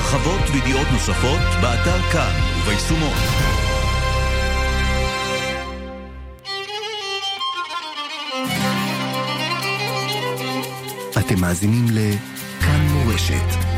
הרחבות וידיעות נוספות, באתר כאן וביישומון. אתם מאזינים לכאן מורשת.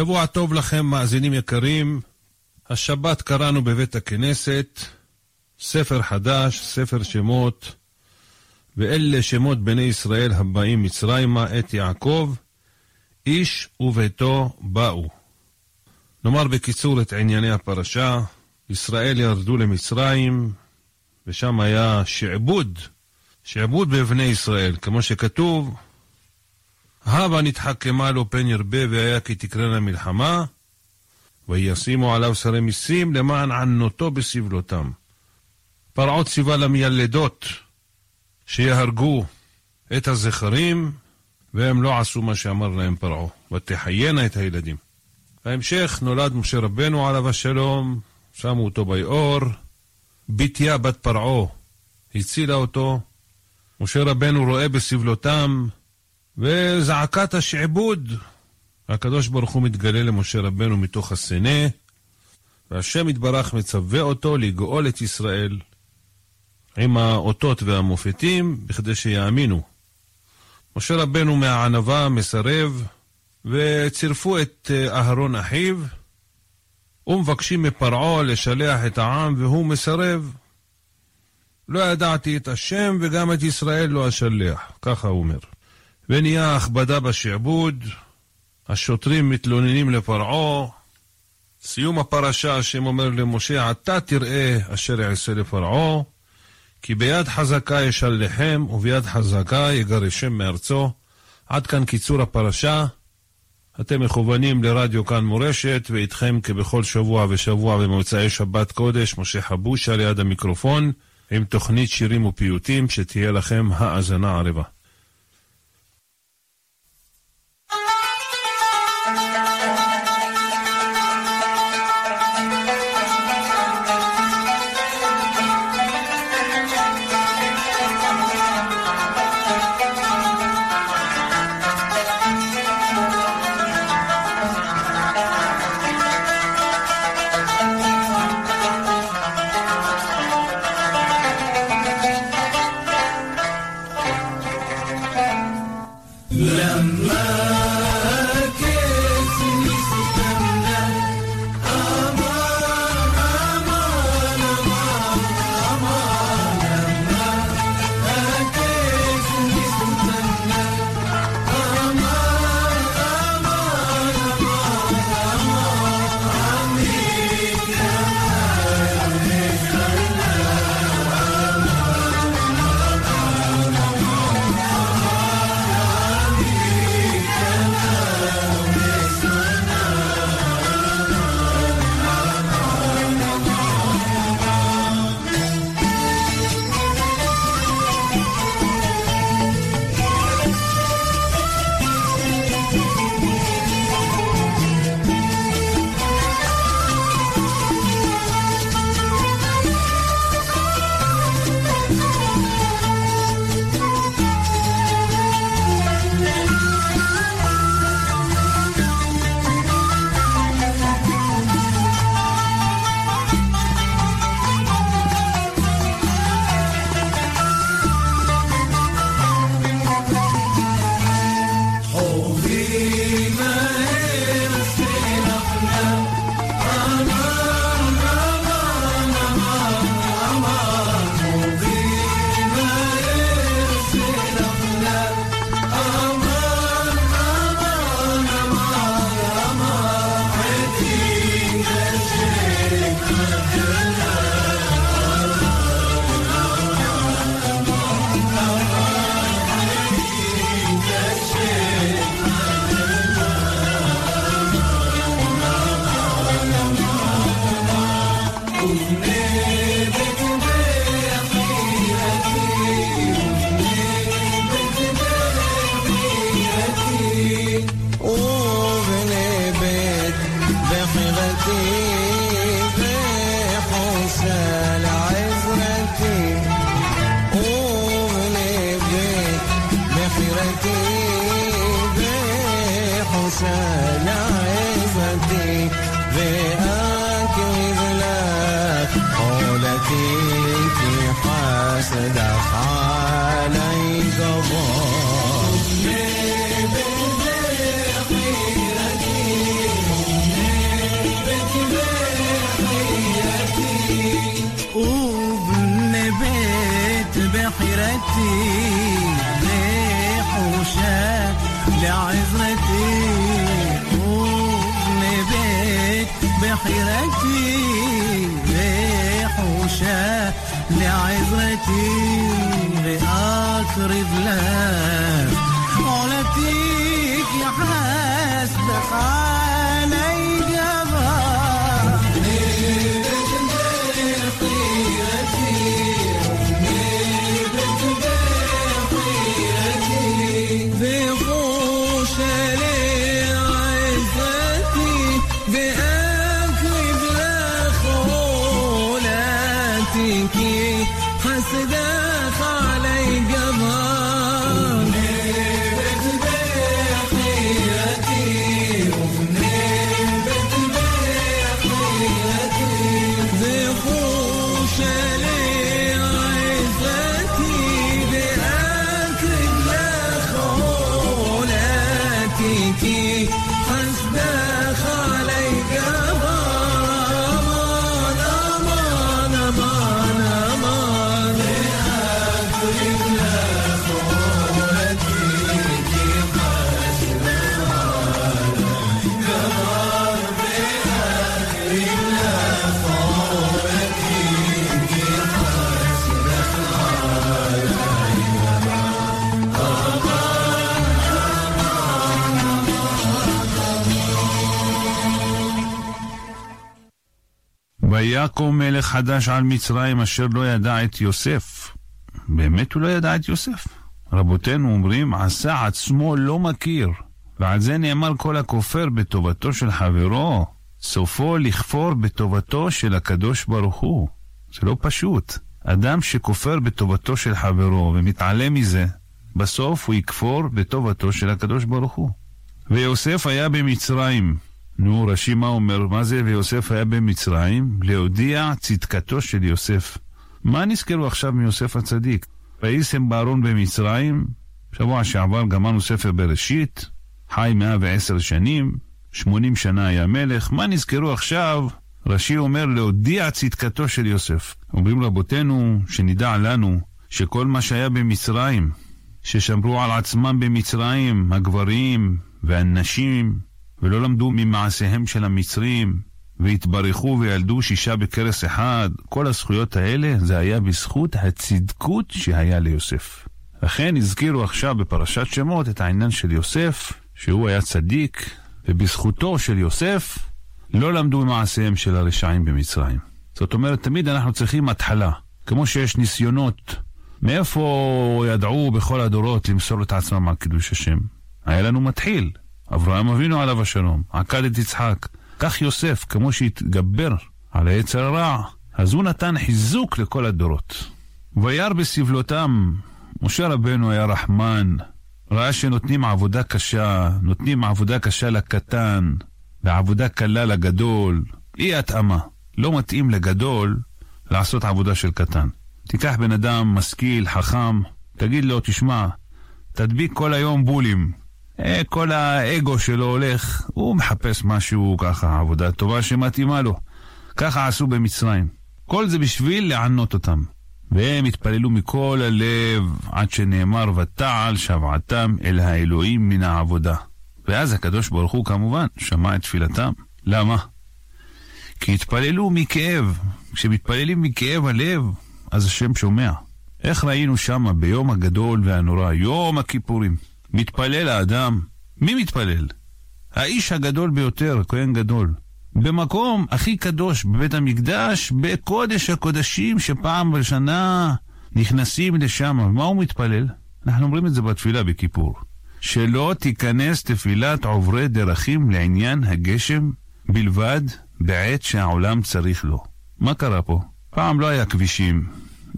שבוע טוב לכם, מאזינים יקרים. השבת קראנו בבית הכנסת ספר חדש, ספר שמות, ואלה שמות בני ישראל הבאים מצרימה את יעקב, איש וביתו באו. נאמר בקיצור את ענייני הפרשה, ישראל ירדו למצרים, ושם היה שעבוד, שעבוד בבני ישראל, כמו שכתוב, הבה נתחכמה לו פן ירבה והיה כי תקרנה מלחמה, וישימו עליו שרי מיסים למען ענותו בסבלותם. פרעה ציווה למיילדות שיהרגו את הזכרים, והם לא עשו מה שאמר להם פרעה, ותחיינה את הילדים. בהמשך נולד משה רבנו עליו השלום, שמו אותו ביאור, בתיה בת פרעה הצילה אותו, משה רבנו רואה בסבלותם וזעקת השעבוד. הקדוש ברוך הוא מתגלה למשה רבנו מתוך הסנה, והשם יתברך מצווה אותו לגאול את ישראל עם האותות והמופתים, בכדי שיאמינו. משה רבנו מהענווה מסרב, וצירפו את אה, אהרון אחיו, ומבקשים מפרעה לשלח את העם, והוא מסרב. לא ידעתי את השם וגם את ישראל לא אשלח, ככה הוא אומר. ונהיה הכבדה בשעבוד, השוטרים מתלוננים לפרעה, סיום הפרשה השם אומר למשה, עתה תראה אשר יעשה לפרעה, כי ביד חזקה ישלחם וביד חזקה יגרשם מארצו. עד כאן קיצור הפרשה. אתם מכוונים לרדיו כאן מורשת, ואיתכם כבכל שבוע ושבוע במוצאי שבת קודש, משה חבושה ליד המיקרופון, עם תוכנית שירים ופיוטים, שתהיה לכם האזנה ערבה. لعزرتي قوم بيت بحيرتي بحوشة لعزرتي أقرب لك علتيك يا حبيبي ויקום מלך חדש על מצרים אשר לא ידע את יוסף. באמת הוא לא ידע את יוסף. רבותינו אומרים, עשה עצמו לא מכיר. ועל זה נאמר כל הכופר בטובתו של חברו, סופו לכפור בטובתו של הקדוש ברוך הוא. זה לא פשוט. אדם שכופר בטובתו של חברו ומתעלם מזה, בסוף הוא יכפור בטובתו של הקדוש ברוך הוא. ויוסף היה במצרים. נו, רש"י מה אומר? מה זה ויוסף היה במצרים? להודיע צדקתו של יוסף. מה נזכרו עכשיו מיוסף הצדיק? וישם בארון במצרים, שבוע שעבר גמרנו ספר בראשית, חי 110 שנים, 80 שנה היה מלך, מה נזכרו עכשיו? רש"י אומר להודיע צדקתו של יוסף. אומרים רבותינו, שנדע לנו, שכל מה שהיה במצרים, ששמרו על עצמם במצרים, הגברים והנשים, ולא למדו ממעשיהם של המצרים, והתברכו וילדו שישה בכרס אחד, כל הזכויות האלה זה היה בזכות הצדקות שהיה ליוסף. לכן הזכירו עכשיו בפרשת שמות את העניין של יוסף, שהוא היה צדיק, ובזכותו של יוסף לא למדו ממעשיהם של הרשעים במצרים. זאת אומרת, תמיד אנחנו צריכים התחלה. כמו שיש ניסיונות, מאיפה ידעו בכל הדורות למסור את עצמם על קידוש השם? היה לנו מתחיל, אברהם אבינו עליו השלום, עקד את יצחק. כך יוסף, כמו שהתגבר על היצר הרע, אז הוא נתן חיזוק לכל הדורות. וירא בסבלותם, משה רבנו היה רחמן, ראה שנותנים עבודה קשה, נותנים עבודה קשה לקטן, ועבודה קלה לגדול, אי התאמה. לא מתאים לגדול לעשות עבודה של קטן. תיקח בן אדם משכיל, חכם, תגיד לו, תשמע, תדביק כל היום בולים. אה, כל האגו שלו הולך, הוא מחפש משהו ככה, עבודה טובה שמתאימה לו. ככה עשו במצרים. כל זה בשביל לענות אותם. והם התפללו מכל הלב עד שנאמר ותעל שבעתם אל האלוהים מן העבודה. ואז הקדוש ברוך הוא כמובן שמע את תפילתם. למה? כי התפללו מכאב. כשמתפללים מכאב הלב, אז השם שומע. איך ראינו שמה ביום הגדול והנורא, יום הכיפורים? מתפלל האדם. מי מתפלל? האיש הגדול ביותר, כהן גדול. במקום הכי קדוש בבית המקדש, בקודש הקודשים שפעם בשנה נכנסים לשם. מה הוא מתפלל? אנחנו אומרים את זה בתפילה בכיפור. שלא תיכנס תפילת עוברי דרכים לעניין הגשם בלבד בעת שהעולם צריך לו. מה קרה פה? פעם לא היה כבישים,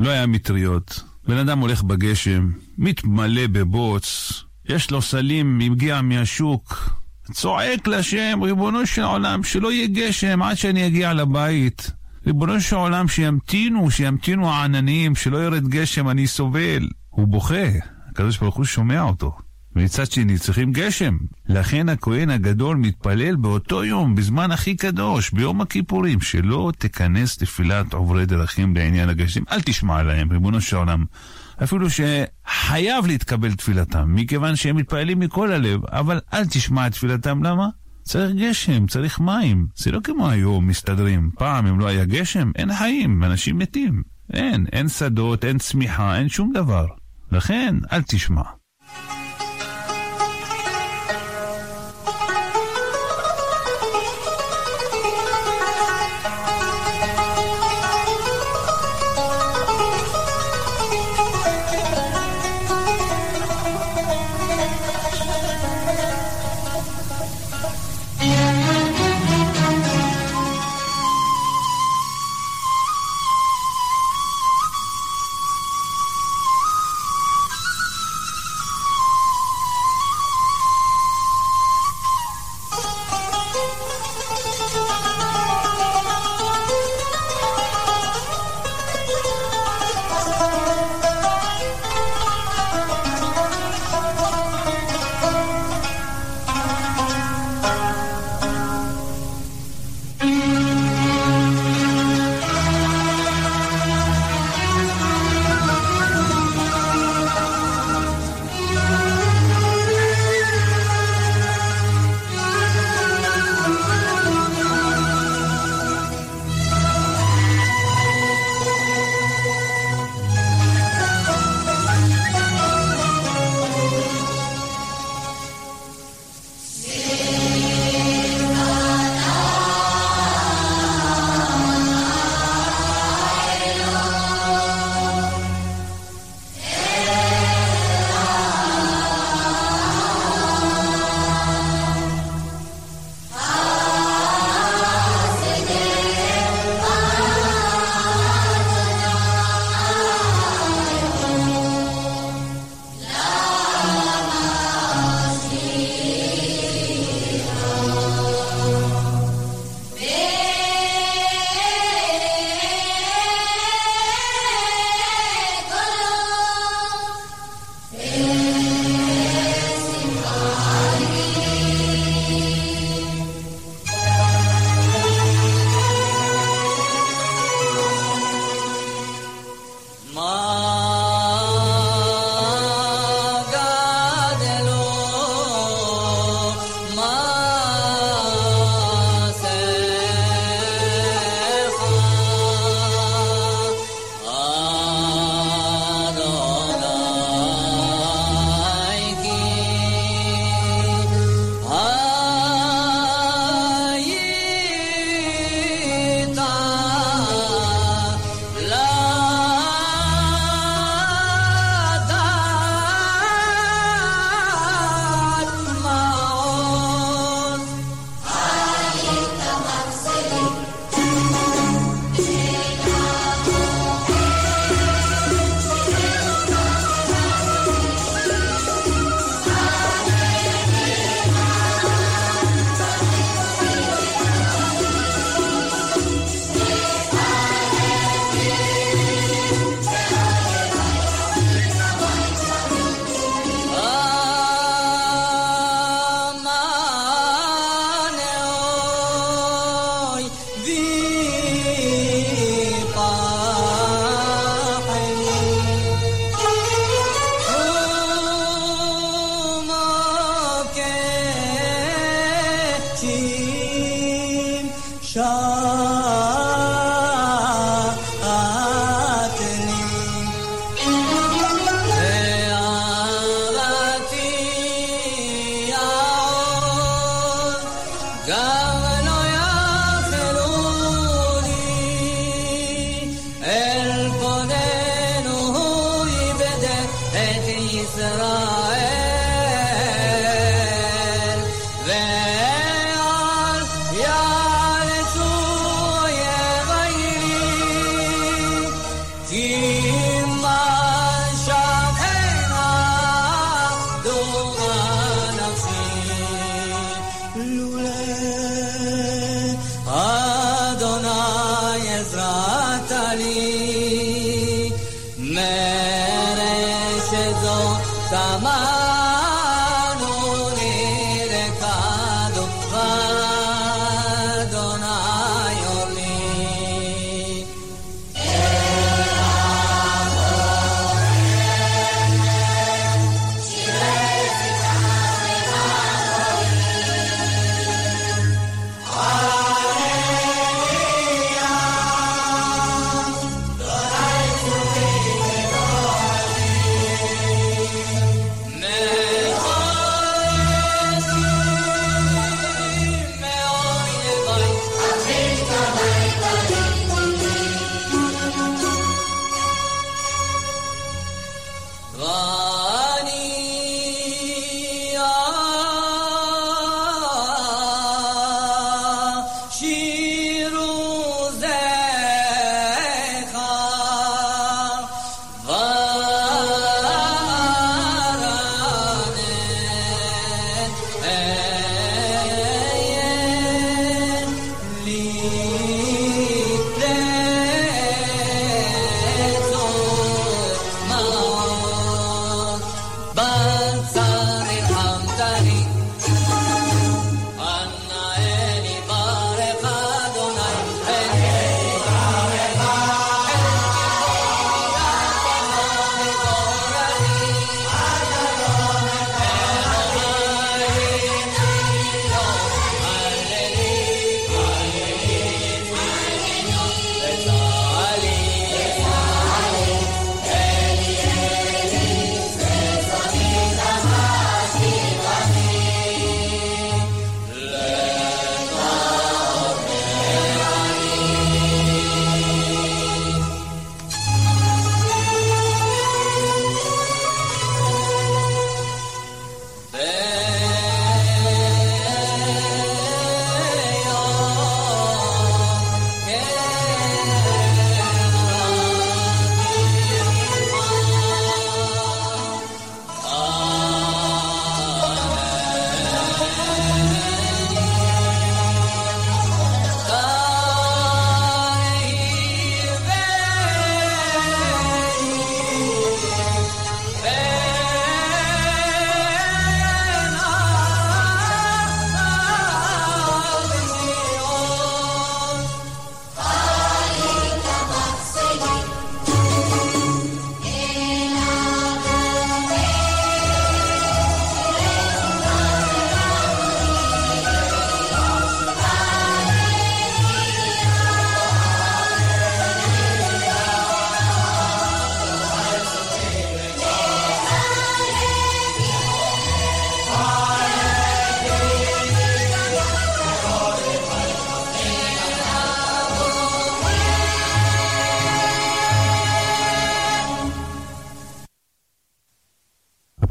לא היה מטריות. בן אדם הולך בגשם, מתמלא בבוץ, יש לו סלים, הגיע מהשוק, צועק להשם, ריבונו של עולם, שלא יהיה גשם עד שאני אגיע לבית. ריבונו של עולם, שימתינו, שימתינו העננים, שלא ירד גשם, אני סובל. הוא בוכה, הקדוש ברוך הוא שומע אותו. ומצד שני צריכים גשם. לכן הכהן הגדול מתפלל באותו יום, בזמן הכי קדוש, ביום הכיפורים, שלא תיכנס תפילת עוברי דרכים בעניין הגשם. אל תשמע להם, ריבונו של עולם. אפילו שחייב להתקבל תפילתם, מכיוון שהם מתפללים מכל הלב, אבל אל תשמע את תפילתם, למה? צריך גשם, צריך מים. זה לא כמו היום מסתדרים. פעם אם לא היה גשם, אין חיים, אנשים מתים. אין, אין שדות, אין צמיחה, אין שום דבר. לכן, אל תשמע.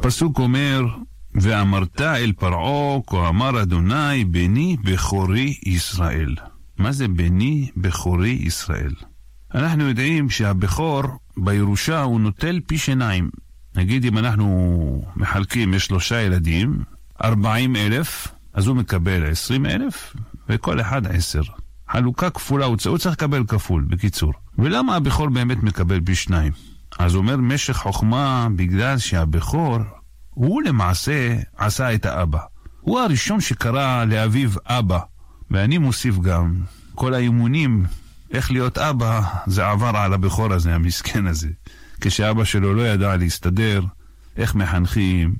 הפסוק אומר, ואמרת אל פרעה, כה אמר אדוני, בני בכורי ישראל. מה זה בני בכורי ישראל? אנחנו יודעים שהבכור בירושה הוא נוטל פי שיניים. נגיד אם אנחנו מחלקים, יש שלושה ילדים, ארבעים אלף, אז הוא מקבל עשרים אלף, וכל אחד עשר. חלוקה כפולה, הוא צריך לקבל כפול, בקיצור. ולמה הבכור באמת מקבל פי שניים? אז אומר משך חוכמה בגלל שהבכור, הוא למעשה עשה את האבא. הוא הראשון שקרא לאביו אבא. ואני מוסיף גם, כל האימונים איך להיות אבא, זה עבר על הבכור הזה, המסכן הזה. כשאבא שלו לא ידע להסתדר, איך מחנכים,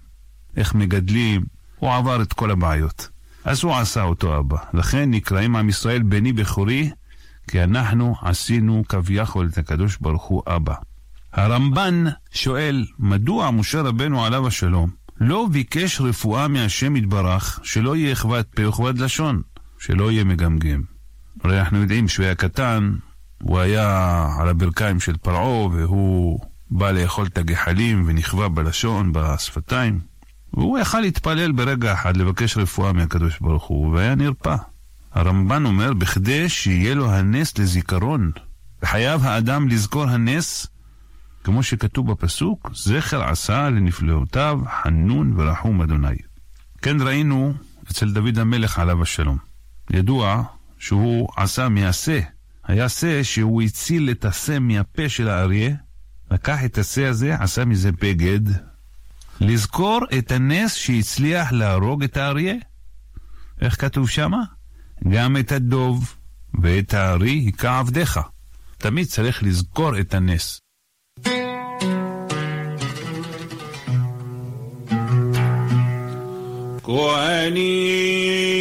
איך מגדלים, הוא עבר את כל הבעיות. אז הוא עשה אותו אבא. לכן נקראים עם ישראל בני בכורי, כי אנחנו עשינו כביכול את הקדוש ברוך הוא אבא. הרמב"ן שואל, מדוע משה רבנו עליו השלום לא ביקש רפואה מהשם יתברך, שלא יהיה כבד פה וכבד לשון, שלא יהיה מגמגם. הרי אנחנו יודעים שהוא היה קטן, הוא היה על הברכיים של פרעה, והוא בא לאכול את הגחלים ונכווה בלשון, בשפתיים. והוא יכל להתפלל ברגע אחד, לבקש רפואה מהקדוש ברוך הוא, והיה נרפא. הרמב"ן אומר, בכדי שיהיה לו הנס לזיכרון, וחייב האדם לזכור הנס, כמו שכתוב בפסוק, זכר עשה לנפלאותיו חנון ורחום אדוני. כן ראינו אצל דוד המלך עליו השלום. ידוע שהוא עשה מהשה, היה שה שהוא הציל את השה מהפה של האריה, לקח את השא הזה, עשה מזה בגד, לזכור את הנס שהצליח להרוג את האריה. איך כתוב שמה? גם את הדוב ואת הארי היכה עבדיך. תמיד צריך לזכור את הנס. وأنيب.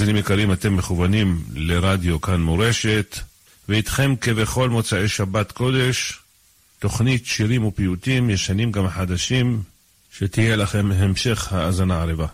מאזינים יקרים, אתם מכוונים לרדיו כאן מורשת, ואיתכם כבכל מוצאי שבת קודש, תוכנית שירים ופיוטים, ישנים גם חדשים, שתהיה לכם המשך האזנה ערבה.